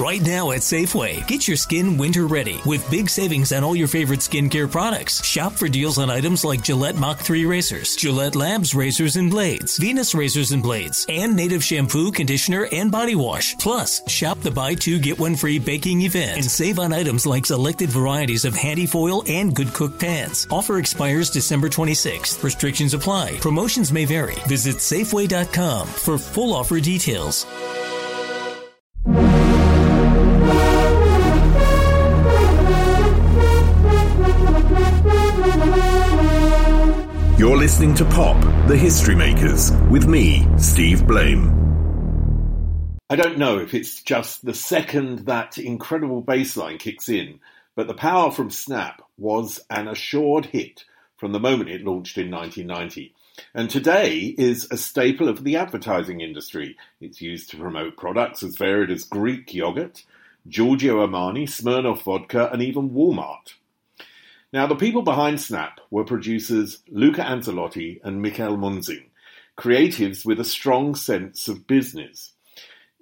Right now at Safeway, get your skin winter ready with big savings on all your favorite skincare products. Shop for deals on items like Gillette Mach 3 razors, Gillette Labs razors and blades, Venus razors and blades, and native shampoo, conditioner, and body wash. Plus, shop the buy two get one free baking event and save on items like selected varieties of handy foil and good cook pans. Offer expires December 26th. Restrictions apply. Promotions may vary. Visit Safeway.com for full offer details. Listening to Pop, the History Makers, with me, Steve Blame. I don't know if it's just the second that incredible bass line kicks in, but the power from Snap was an assured hit from the moment it launched in 1990. And today is a staple of the advertising industry. It's used to promote products as varied as Greek yogurt, Giorgio Armani, Smirnoff vodka, and even Walmart. Now, the people behind Snap were producers Luca Anzilotti and Michael Münzing, creatives with a strong sense of business.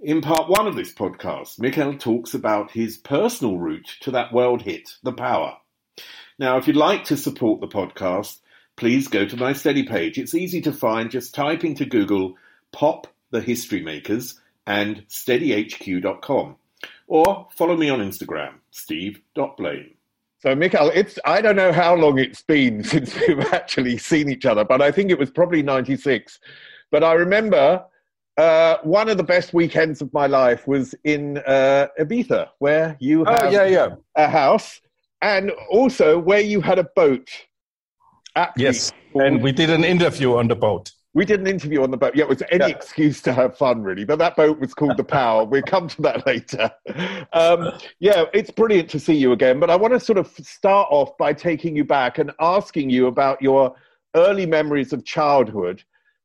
In part one of this podcast, Michael talks about his personal route to that world hit, The Power. Now, if you'd like to support the podcast, please go to my steady page. It's easy to find, just type into Google Pop the History Makers and steadyhq.com. Or follow me on Instagram, steve.blame. So, Mikhail, it's I don't know how long it's been since we've actually seen each other, but I think it was probably '96. But I remember uh, one of the best weekends of my life was in uh, Ibiza, where you oh, have yeah, yeah. a house, and also where you had a boat. Yes, and we did an interview on the boat. We did an interview on the boat. Yeah, it was any Yeah. excuse to have fun, really. But that boat was called the Power. We'll come to that later. Um, yeah, it's brilliant to see you again. But I want to sort of start off by taking you back and asking you about your early memories of childhood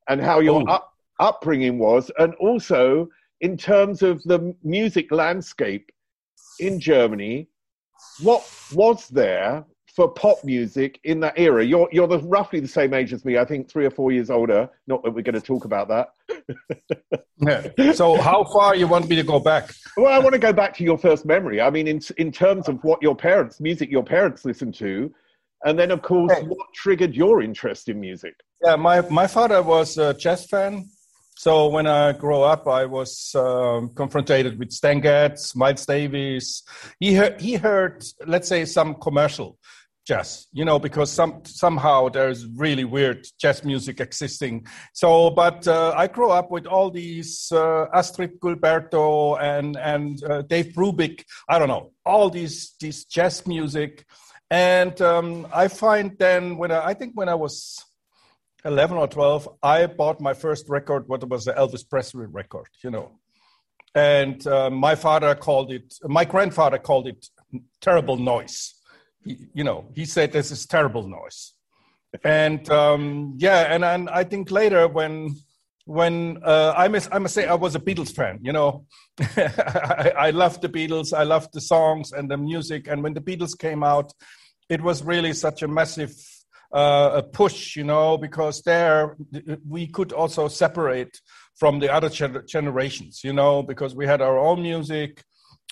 and how your up, upbringing was, and also in terms of the music landscape in Germany. What was there for pop music in that era? You're you're the, roughly the same age as me. I think three or four years older. Not that we're going to talk about that. Yeah. So, how far you want me to go back? Well, I want to go back to your first memory. I mean, in in terms of what your parents, music your parents listened to, and then of course, Okay. what triggered your interest in music? Yeah, my, my father was a jazz fan. So when I grew up, I was um, confronted with Stan Getz, Miles Davis. He heard, he heard, let's say, some commercial jazz, you know, because some somehow there's really weird jazz music existing. So, but uh, I grew up with all these uh, Astrud Gilberto and and uh, Dave Brubeck. I don't know all these these jazz music, and um, I find then when I, I think when I was 11 or 12, I bought my first record, what was the Elvis Presley record, you know. And uh, my father called it, my grandfather called it terrible noise. He, you know, he said this is terrible noise. And um, yeah, and, and I think later when when uh, I must I must say I was a Beatles fan. You know, I, I loved the Beatles. I loved the songs and the music. And when the Beatles came out, it was really such a massive uh, a push. You know, because there we could also separate from the other generations. You know, because we had our own music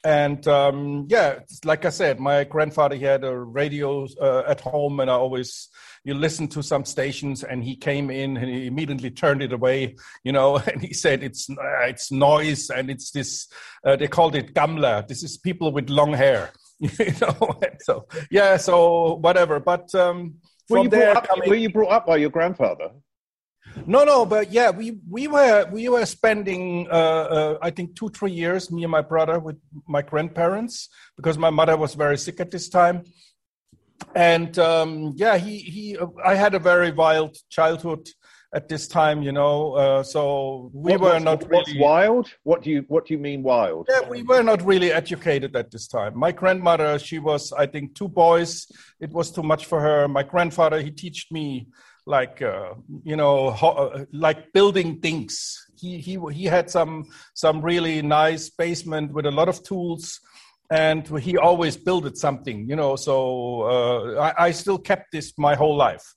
and um, yeah, like I said, my grandfather he had a radio uh, at home, and I always you listen to some stations, and he came in and he immediately turned it away, you know, and he said it's uh, it's noise and it's this uh, they called it gamla. This is people with long hair, you know. so yeah, so whatever. But um, were you, up, coming, were you brought up by your grandfather? No, no, but yeah, we we were we were spending uh, uh, I think two three years me and my brother with my grandparents because my mother was very sick at this time, and um, yeah, he he I had a very wild childhood at this time, you know. Uh, so we what, were not really wild. What do you what do you mean wild? Yeah, we were not really educated at this time. My grandmother, she was I think two boys. It was too much for her. My grandfather, he taught me like uh, you know ho- uh, like building things. He he he had some some really nice basement with a lot of tools and he always built something you know. So uh, I, I, still kept this my whole life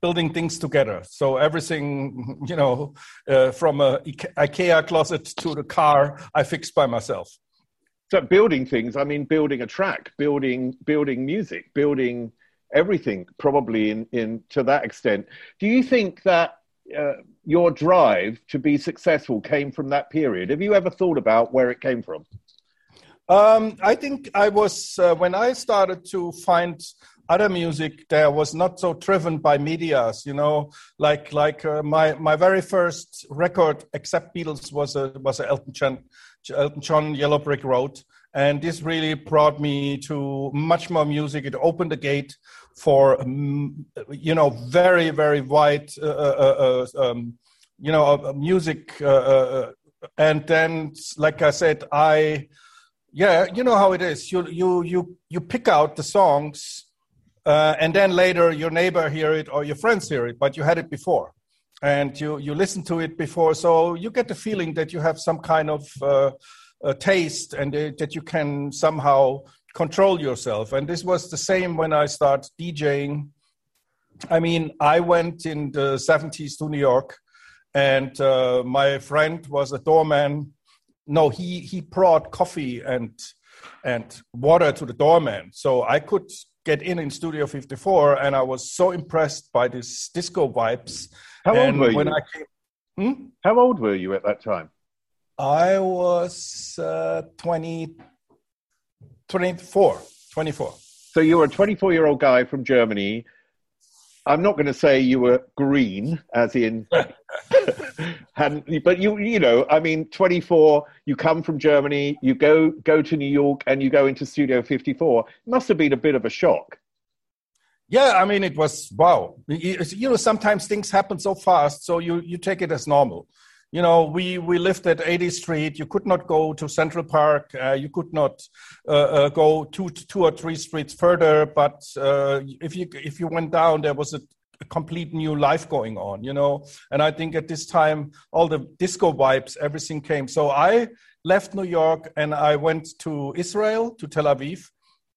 building things together. So everything you know uh, from a ikea closet to the car i fixed by myself. So building things i mean building a track building building music building everything probably in, in to that extent. Do you think that uh, your drive to be successful came from that period? Have you ever thought about where it came from? Um, I think I was uh, when I started to find other music there was not so driven by medias you know like like uh, my my very first record except beatles was a was a elton john elton john yellow brick road and this really brought me to much more music. It opened the gate for um, you know very very wide uh, uh, uh, um, you know uh, music. Uh, uh, and then, like I said, I yeah, you know how it is. You you you you pick out the songs, and then later your neighbor hear it or your friends hear it, but you had it before and you you listen to it before so you get the feeling that you have some kind of uh, uh, taste and uh, that you can somehow control yourself. And this was the same when I started DJing. I mean, I went in the 70s to New York, and uh, my friend was a doorman. No, he, he brought coffee and, and water to the doorman. So I could get in in Studio 54, and I was so impressed by these disco vibes. How and old were you? Came, hmm? How old were you at that time? I was uh, 20, 24, 24. So you were a 24 year old guy from Germany. I'm not going to say you were green, as in, hadn't, but you, you know, I mean, 24. You come from Germany, you go go to New York, and you go into Studio 54. It must have been a bit of a shock. Yeah, I mean, it was wow. You know, sometimes things happen so fast, so you you take it as normal you know, we, we lived at 80th Street. You could not go to Central Park. Uh, you could not uh, uh, go two, two or three streets further. But uh, if you if you went down, there was a, a, complete new life going on. You know, and I think at this time, all the disco vibes, everything came. So I left New York and I went to Israel, to Tel Aviv,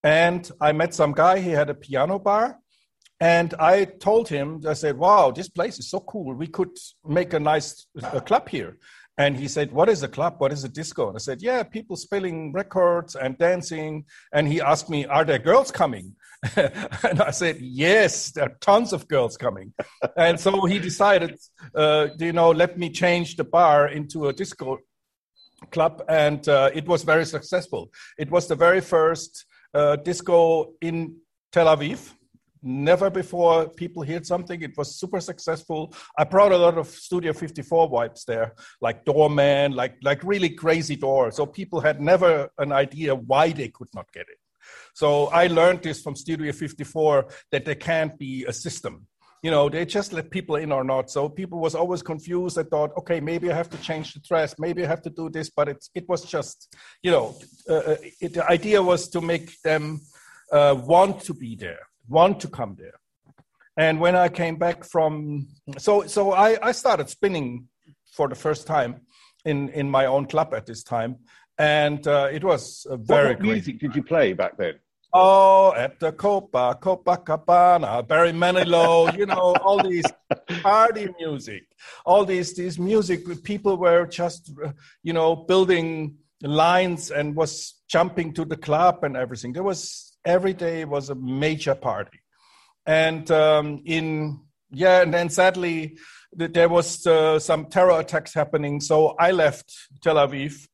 and I met some guy. He had a piano bar and I told him, I said, wow, this place is so cool. We could make a nice a club here. And he said, What is a club? What is a disco? And I said, Yeah, people spilling records and dancing. And he asked me, Are there girls coming? and I said, Yes, there are tons of girls coming. and so he decided, uh, you know, let me change the bar into a disco club. And uh, it was very successful. It was the very first uh, disco in Tel Aviv never before people heard something. It was super successful. I brought a lot of Studio 54 vibes there, like Doorman, like like really crazy door. So people had never an idea why they could not get it. So I learned this from Studio 54 that there can't be a system. You know, they just let people in or not. So people was always confused. I thought, okay, maybe I have to change the dress, maybe I have to do this, but it's it was just, you know, uh, uh it, the idea was to make them uh, want to be there want to come there. And when I came back from, so so I, I started spinning for the first time in in my own club at this time, and uh, it was very what music did you play back then? Oh, at the Copa, Copacabana, Barry Manilow, you know, all these party music, all these these music. People were just, you know, building lines and was jumping to the club and everything. There was every day was a major party, and um, in yeah, and then sadly there was uh, some terror attacks happening. So I left Tel Aviv,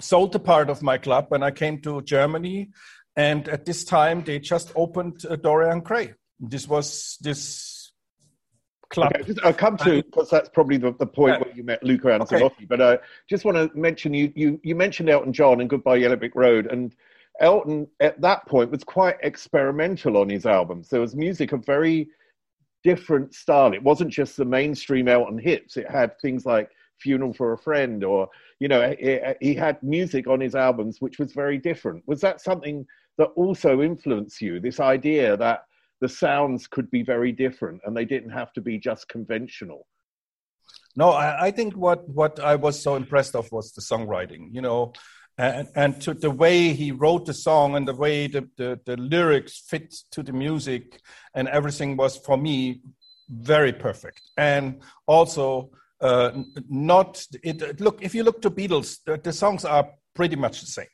sold a part of my club, and I came to Germany and at this time, they just opened uh, Dorian Gray. This was this club. Okay, I'll come to because that's probably the, the point yeah. where you met Luca Anzilotti. Okay. But I just want to mention you, you you mentioned Elton John and Goodbye Yellow Brick Road, and Elton at that point was quite experimental on his albums. There was music of very different style. It wasn't just the mainstream Elton hits. It had things like Funeral for a Friend, or you know, he had music on his albums which was very different. Was that something that also influence you this idea that the sounds could be very different and they didn't have to be just conventional no i, I think what what i was so impressed of was the songwriting you know and, and to the way he wrote the song and the way the, the, the lyrics fit to the music and everything was for me very perfect. And also uh, not it look if you look to beatles the, the songs are pretty much the same.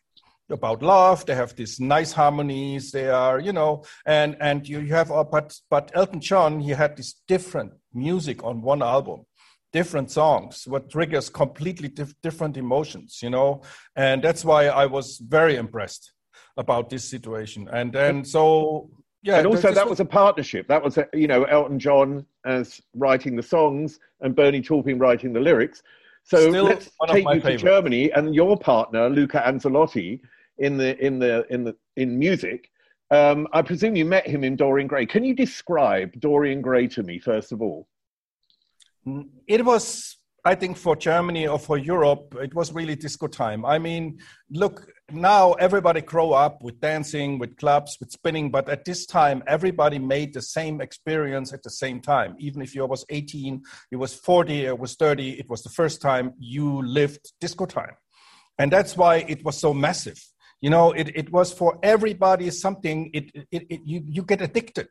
About love they have these nice harmonies they are you know and and you, you have uh, but but elton john he had this different music on one album different songs what triggers completely dif- different emotions you know and that's why i was very impressed about this situation and then so yeah and also that was a partnership that was a, you know elton john as writing the songs and bernie taupin writing the lyrics so Still let's take you to Germany and your partner Luca Anzilotti in the in the in the in music. Um, I presume you met him in Dorian Gray. Can you describe Dorian Gray to me first of all? Mm, it was, I think, for Germany or for Europe, it was really disco time. I mean, look, now everybody grow up with dancing, with clubs, with spinning, but at this time, everybody made the same experience at the same time. Even if you was 18, you was 40, it was 30, it was the first time you lived disco time. And that's why it was so massive you know it, it was for everybody something it, it, it you, you get addicted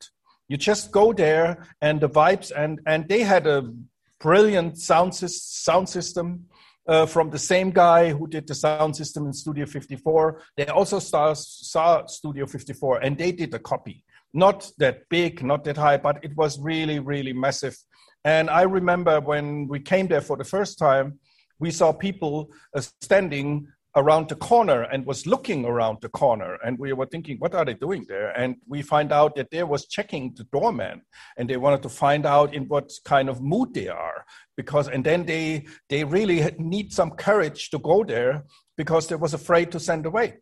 you just go there and the vibes and and they had a brilliant sound, sound system uh, from the same guy who did the sound system in studio 54 they also saw, saw studio 54 and they did a copy. Not that big not that high but it was really really massive. And i remember when we came there for the first time we saw people uh, standing around the corner and was looking around the corner and we were thinking what are they doing there? And we find out that they was checking the doorman and they wanted to find out in what kind of mood they are because and then they they really need some courage to go there because they was afraid to send away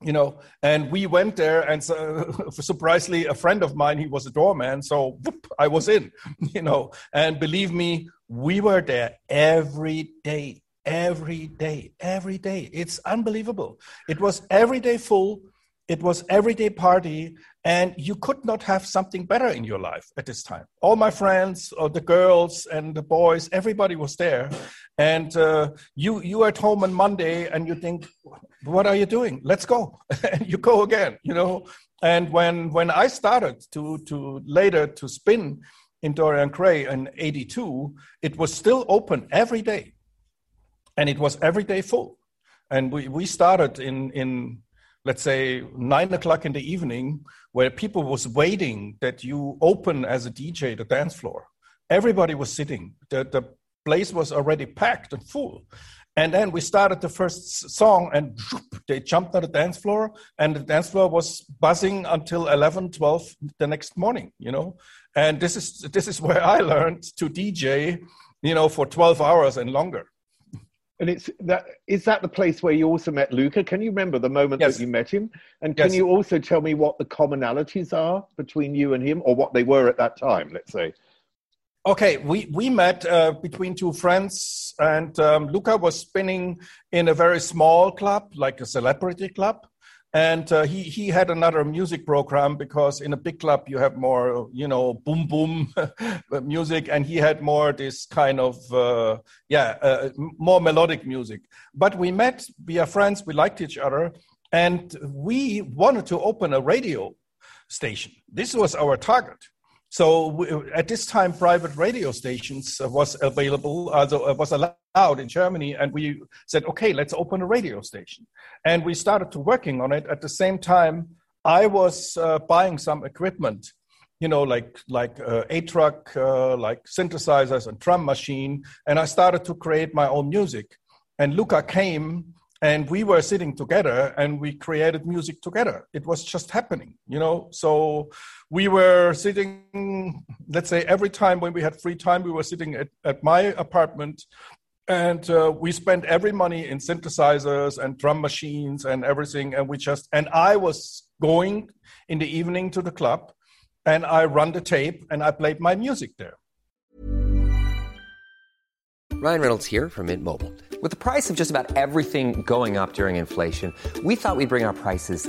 you know? And we went there and so, surprisingly a friend of mine he was a doorman so whoop, i was in you know? And believe me we were there every day every day, every day. It's unbelievable. It was every day full. It was everyday party, and you could not have something better in your life at this time. All my friends, or the girls and the boys, everybody was there, and uh, you you at home on Monday, and you think, "What are you doing? Let's go!" and you go again, you know. And when when I started to to later to spin in Dorian Gray in '82, it was still open every day and it was every day full. And we, we started in, in, let's say, nine o'clock in the evening, where people was waiting that you open as a DJ the dance floor. Everybody was sitting. The, the place was already packed and full. And then we started the first song, and they jumped on the dance floor, and the dance floor was buzzing until 11, 12 the next morning, you know. And this is this is where I learned to DJ, you know, for 12 hours and longer. And it's that is that the place where you also met Luca? Can you remember the moment yes. that you met him? And can yes. you also tell me what the commonalities are between you and him, or what they were at that time? Let's say. Okay, we we met uh, between two friends, and um, Luca was spinning in a very small club, like a celebrity club, and uh, he he had another music program because in a big club you have more you know boom boom music. And he had more this kind of uh, yeah uh, more melodic music. But we met we are friends we liked each other and we wanted to open a radio station. This was our target so at this time, private radio stations was available, uh, was allowed in Germany, and we said, okay, let's open a radio station, and we started to working on it. At the same time, I was uh, buying some equipment, you know, like like uh, a truck, uh, like synthesizers and drum machine, and I started to create my own music. And Luca came and we were sitting together and we created music together it was just happening you know so we were sitting let's say every time when we had free time we were sitting at, at my apartment and uh, we spent every money in synthesizers and drum machines and everything and we just and i was going in the evening to the club and i run the tape and i played my music there. Ryan reynolds here from mint mobile. With the price of just about everything going up during inflation, we thought we'd bring our prices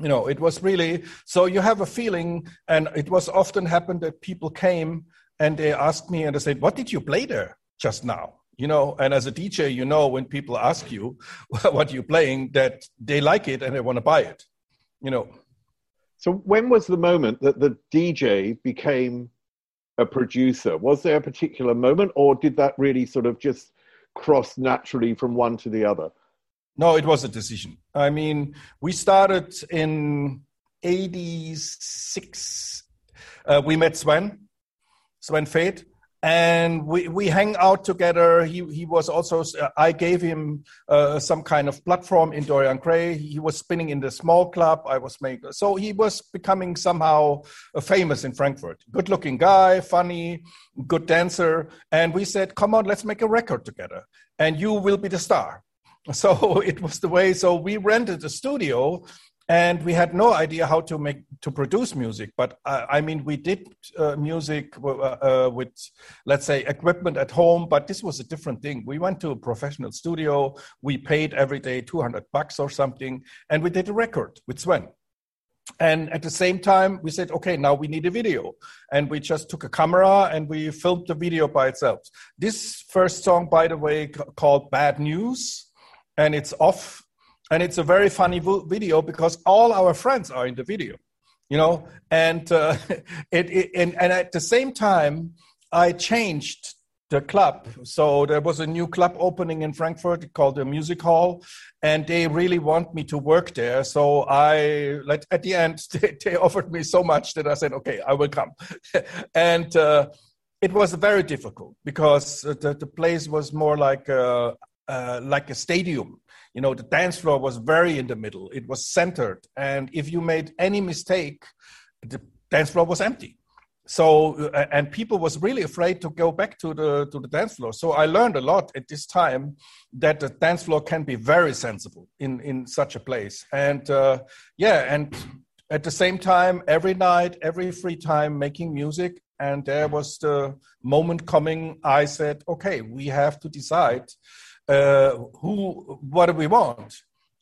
You know it was really so you have a feeling and it was often happened that people came and they asked me and they said what did you play there just now you know and as a dj you know when people ask you what you're playing that they like it and they want to buy it you know So when was the moment that the DJ became a producer? Was there a particular moment, or did that really sort of just cross naturally from one to the other? No, it was a decision. I mean, we started in 86. Uh, we met Sven, Sven Väth, and we, we hang out together. He, he was also, I gave him uh, some kind of platform in Dorian Gray. He was spinning in the small club. I was making, so he was becoming somehow uh, famous in Frankfurt. Good looking guy, funny, good dancer. And we said, come on, let's make a record together and you will be the star. So it was the way. So we rented a studio, and we had no idea how to make to produce music. But uh, I mean, we did uh, music uh, uh, with, let's say, equipment at home. But this was a different thing. We went to a professional studio. We paid every day two hundred bucks or something, and we did a record with Sven. And at the same time, we said, okay, now we need a video. And we just took a camera and we filmed the video by itself. This first song, by the way, called Bad News, and it's off. And it's a very funny video because all our friends are in the video, you know. And uh, it, it and, and at the same time, I changed the club. So there was a new club opening in Frankfurt called the Music Hall, and they really want me to work there. So I, like, at the end, they, they offered me so much that I said, okay, I will come. and uh, it was very difficult because uh, the, the place was more like a, uh, like a stadium. You know, the dance floor was very in the middle. It was centered, and if you made any mistake, the dance floor was empty. So uh, and people was really afraid to go back to the to the dance floor. So i learned a lot at this time that the dance floor can be very sensible in in such a place. And uh, yeah and at the same time every night every free time making music. And there was the moment coming i said okay we have to decide uh, who what do we want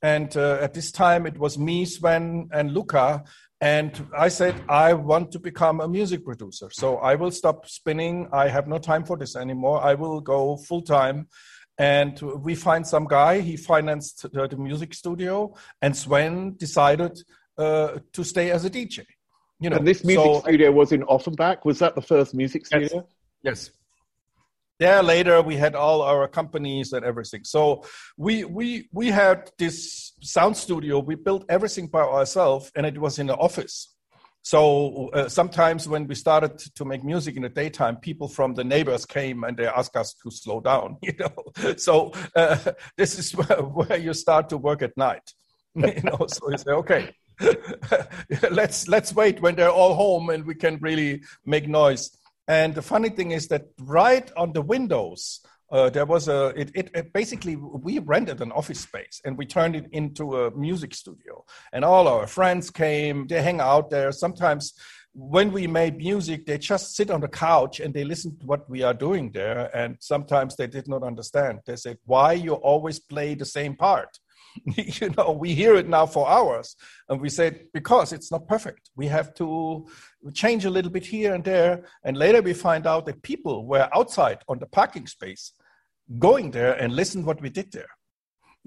and uh, at this time it was me sven and luca and I said, I want to become a music producer. So I will stop spinning. I have no time for this anymore. I will go full time. And we find some guy, he financed the, the music studio, and Sven decided uh, to stay as a DJ. You know, and this music so- studio was in Offenbach. Was that the first music Yes. studio? Yes. There later we had all our companies and everything. So we we we had this sound studio. We built everything by ourselves, and it was in the office. So uh, sometimes when we started to make music in the daytime, people from the neighbors came and they asked us to slow down. You know, so uh, this is where, where you start to work at night. You know, so you say, okay, let's let's wait when they're all home and we can really make noise. And the funny thing is that right on the windows, uh, there was a it, it, it basically we rented an office space and we turned it into a music studio. And all our friends came they hang out there. Sometimes when we made music they just sit on the couch and they listen to what we are doing there. And sometimes they did not understand. They said why you always play the same part you know we hear it now for hours and we said because it's not perfect. We have to change a little bit here and there. And later we find out that people were outside on the parking space going there and listen what we did there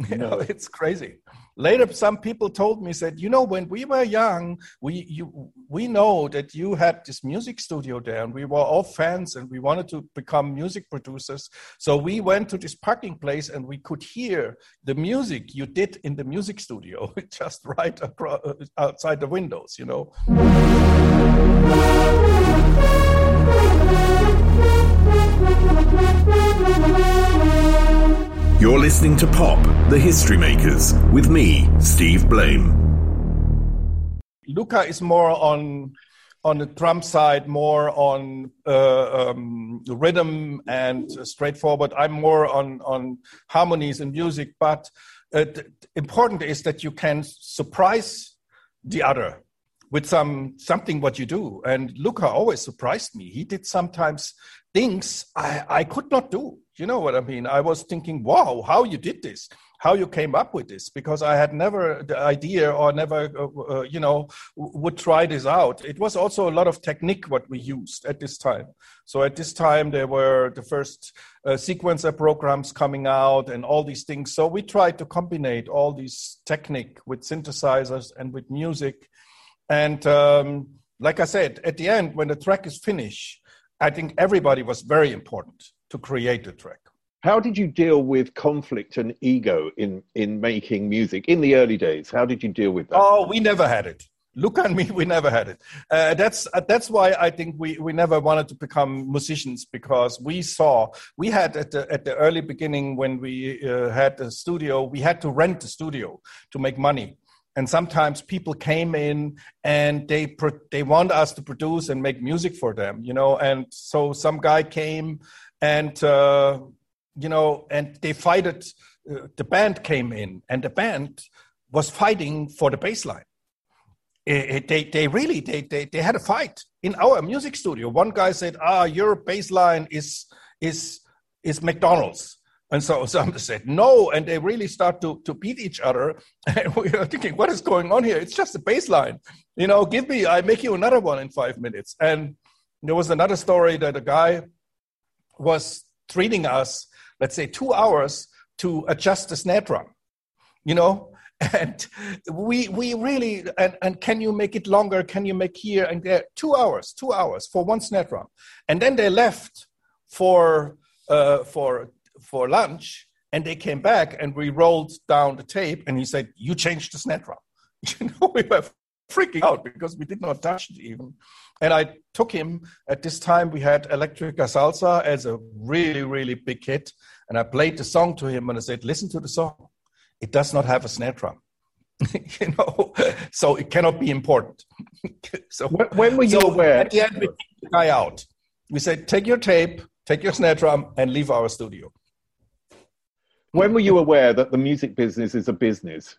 you know it's crazy. Later some people told me said you know when we were young we you we know that you had this music studio there and we were all fans and we wanted to become music producers. So we went to this parking place and we could hear the music you did in the music studio just right across, uh, outside the windows you know You're listening to Pop, the History Makers, with me, Steve Blame. Luca is more on on the drum side, more on uh, um, rhythm and straightforward. I'm more on on harmonies and music. But uh, important is that you can surprise the other with some something what you do. And Luca always surprised me. He did sometimes things I, I could not do. You know what I mean? I was thinking, wow, how you did this, how you came up with this, because I had never the idea or never, uh, uh, you know, would try this out. It was also a lot of technique what we used at this time. So at this time there were the first uh, sequencer programs coming out and all these things. So we tried to combine all these technique with synthesizers and with music. And um, like I said, at the end, when the track is finished, I think everybody was very important to create the track. How did you deal with conflict and ego in in making music in the early days? How did you deal with that? Oh, we never had it. Look and me, we never had it. Uh, that's uh, that's why I think we, we never wanted to become musicians because we saw we had at the at the early beginning when we uh, had the studio, we had to rent the studio to make money. And sometimes people came in and they pro- they want us to produce and make music for them, you know. And so some guy came and uh, you know, and they fighted. Uh, the band came in, and the band was fighting for the bass line. It- it- they, they really they, they, they had a fight in our music studio. One guy said, "Ah, your bass line is is is McDonald's," and so some said no, and they really start to to beat each other. And we are thinking, "What is going on here? It's just a baseline. you know. Give me, I make you another one in five minutes." And there was another story that a guy was treating us, let's say, two hours to adjust the snare drum, you know. And we we really and, and can you make it longer? Can you make here and there? Two hours, two hours for one snare drum, and then they left for uh, for for lunch, and they came back and we rolled down the tape, and he said, "You changed the snare drum." You know, we were freaking out because we did not touch it even. And I took him at this time. We had Electrica Salsa as a really, really big hit. And I played the song to him and I said, Listen to the song. It does not have a snare drum. you know, so it cannot be important. so When, were you so aware? At the end, we kicked the guy out. We said, Take your tape, take your snare drum, and leave our studio. When were you aware that the music business is a business?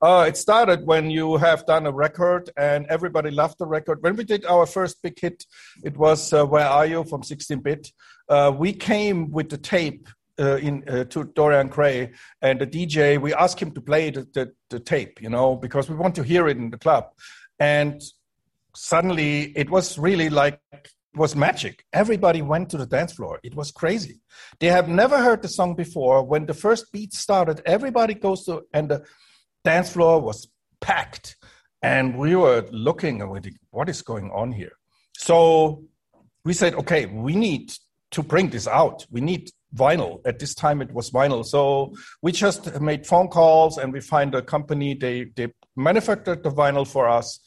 Uh, it started when you have done a record and everybody loved the record. When we did our first big hit, it was uh, Where Are You from 16 Bit. Uh, we came with the tape uh, in uh, to Dorian Gray and the DJ. We asked him to play the, the, the tape, you know, because we want to hear it in the club. And suddenly it was really like was magic. Everybody went to the dance floor. It was crazy. They have never heard the song before. When the first beat started, everybody goes to and the dance floor was packed And we were looking and we think, what is going on here? So we said, okay, we need to bring this out. We need vinyl. At this time, it was vinyl. So we just made phone calls and we find a company. They they manufactured the vinyl for us,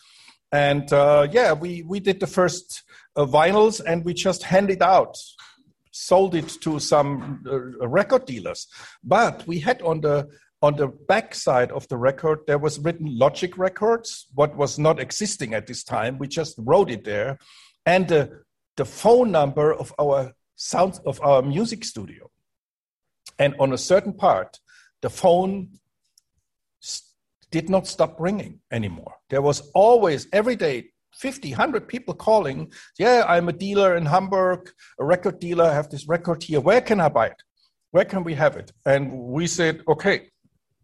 and uh, yeah, we we did the first uh, vinyls and we just handed out, sold it to some uh, record dealers. But we had on the on the back side of the record there was written Logic Records, what was not existing at this time. We just wrote it there, and the the phone number of our sound of our music studio. And on a certain part, the phone did not stop ringing anymore. There was always, every day, 50, 100 people calling. Yeah, I'm a dealer in Hamburg, a record dealer. I have this record here. Where can I buy it? Where can we have it? And we said, okay,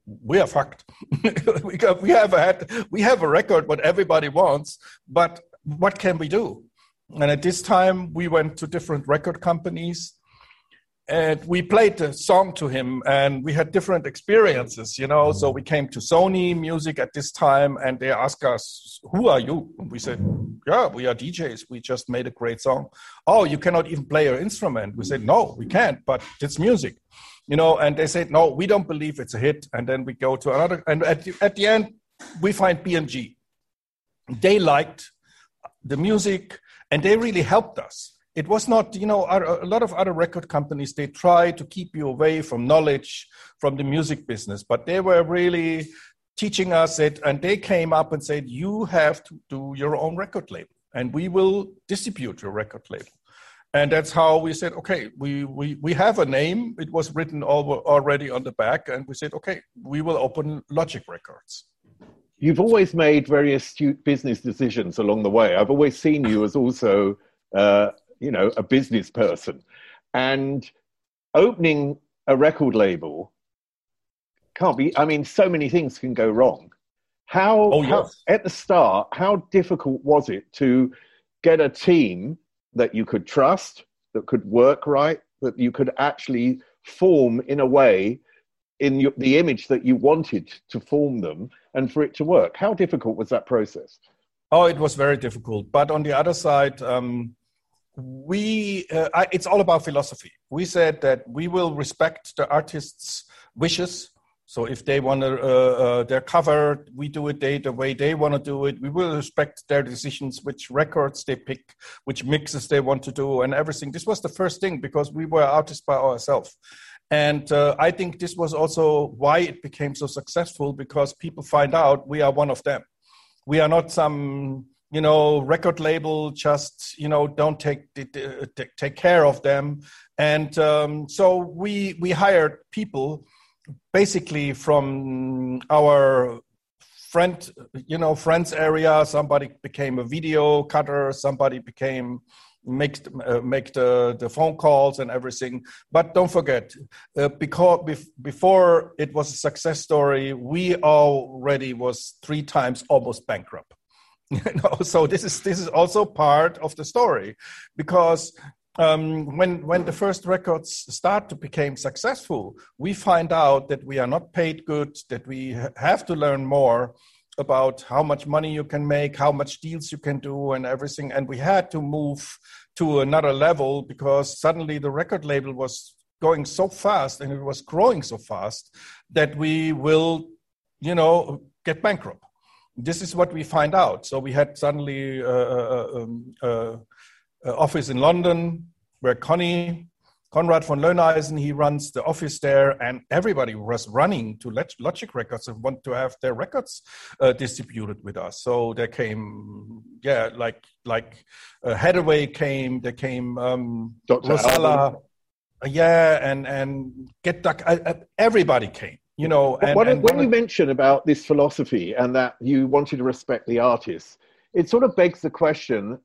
we are fucked. we, we have had we have a record what everybody wants, but what can we do? And at this time, we went to different record companies and we played the song to him and we had different experiences you know. So we came to sony music at this time and they asked us who are you? And we said yeah we are djs we just made a great song. Oh you cannot even play your instrument. We said no we can't but it's music you know. And they said no we don't believe it's a hit. And then we go to another and at the, at the end we find bmg they liked the music and they really helped us it was not you know a lot of other record companies they try to keep you away from knowledge from the music business but they were really teaching us it and they came up and said you have to do your own record label and we will distribute your record label. And that's how we said okay we we, we have a name. It was written already on the back and we said okay we will open logic records. You've always made very astute business decisions along the way. I've always seen you as also uh, you know, a business person. And opening a record label can't be, I mean, so many things can go wrong. How, oh, yes. how at the start, how difficult was it to get a team that you could trust, that could work right, that you could actually form in a way in your, the image that you wanted to form them and for it to work? How difficult was that process? Oh, it was very difficult. But on the other side, um, we uh, I, it's all about philosophy. We said that we will respect the artist's wishes. So if they want to uh, uh, their cover we do it they, the way they want to do it. We will respect their decisions which records they pick which mixes they want to do and everything. This was the first thing because we were artists by ourselves. And uh, i think this was also why it became so successful because people find out we are one of them. We are not some you know record label just you know don't take take care of them. And um, so we we hired people basically from our friend you know friends area. Somebody became a video cutter. Somebody became make uh, make the, the phone calls and everything. But don't forget uh, because bef- before it was a success story we already was three times almost bankrupt so this is this is also part of the story because um, when when the first records start to become successful we find out that we are not paid good that we have to learn more about how much money you can make how much deals you can do and everything. And we had to move to another level because suddenly the record label was going so fast and it was growing so fast that we will you know get bankrupt this is what we find out. So we had suddenly uh, uh, uh um, uh, office in London where Connie, Konrad von Löhneisen, he runs the office there, and everybody was running to Logic Records and want to have their records uh, distributed with us. So there came, yeah, like like uh, Hathaway came, there came um, Rosella, yeah, and and Get Duck, everybody came you know and, when, and when you mention about this philosophy and that you wanted to respect the artists it sort of begs the question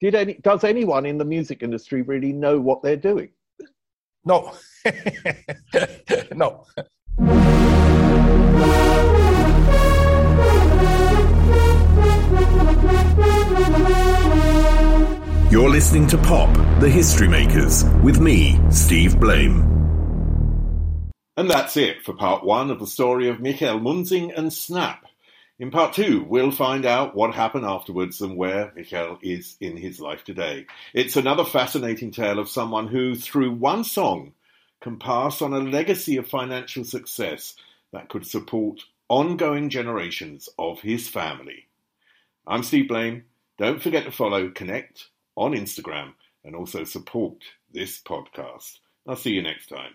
did any does anyone in the music industry really know what they're doing? No. No. You're listening to Pop, the History Makers, with me, Steve Blame. And that's it for part one of the story of Michael Münzing and Snap. In part two, we'll find out what happened afterwards and where Michael is in his life today. It's another fascinating tale of someone who, through one song, can pass on a legacy of financial success that could support ongoing generations of his family. I'm Steve Blame. Don't forget to follow Connect on Instagram and also support this podcast. I'll see you next time.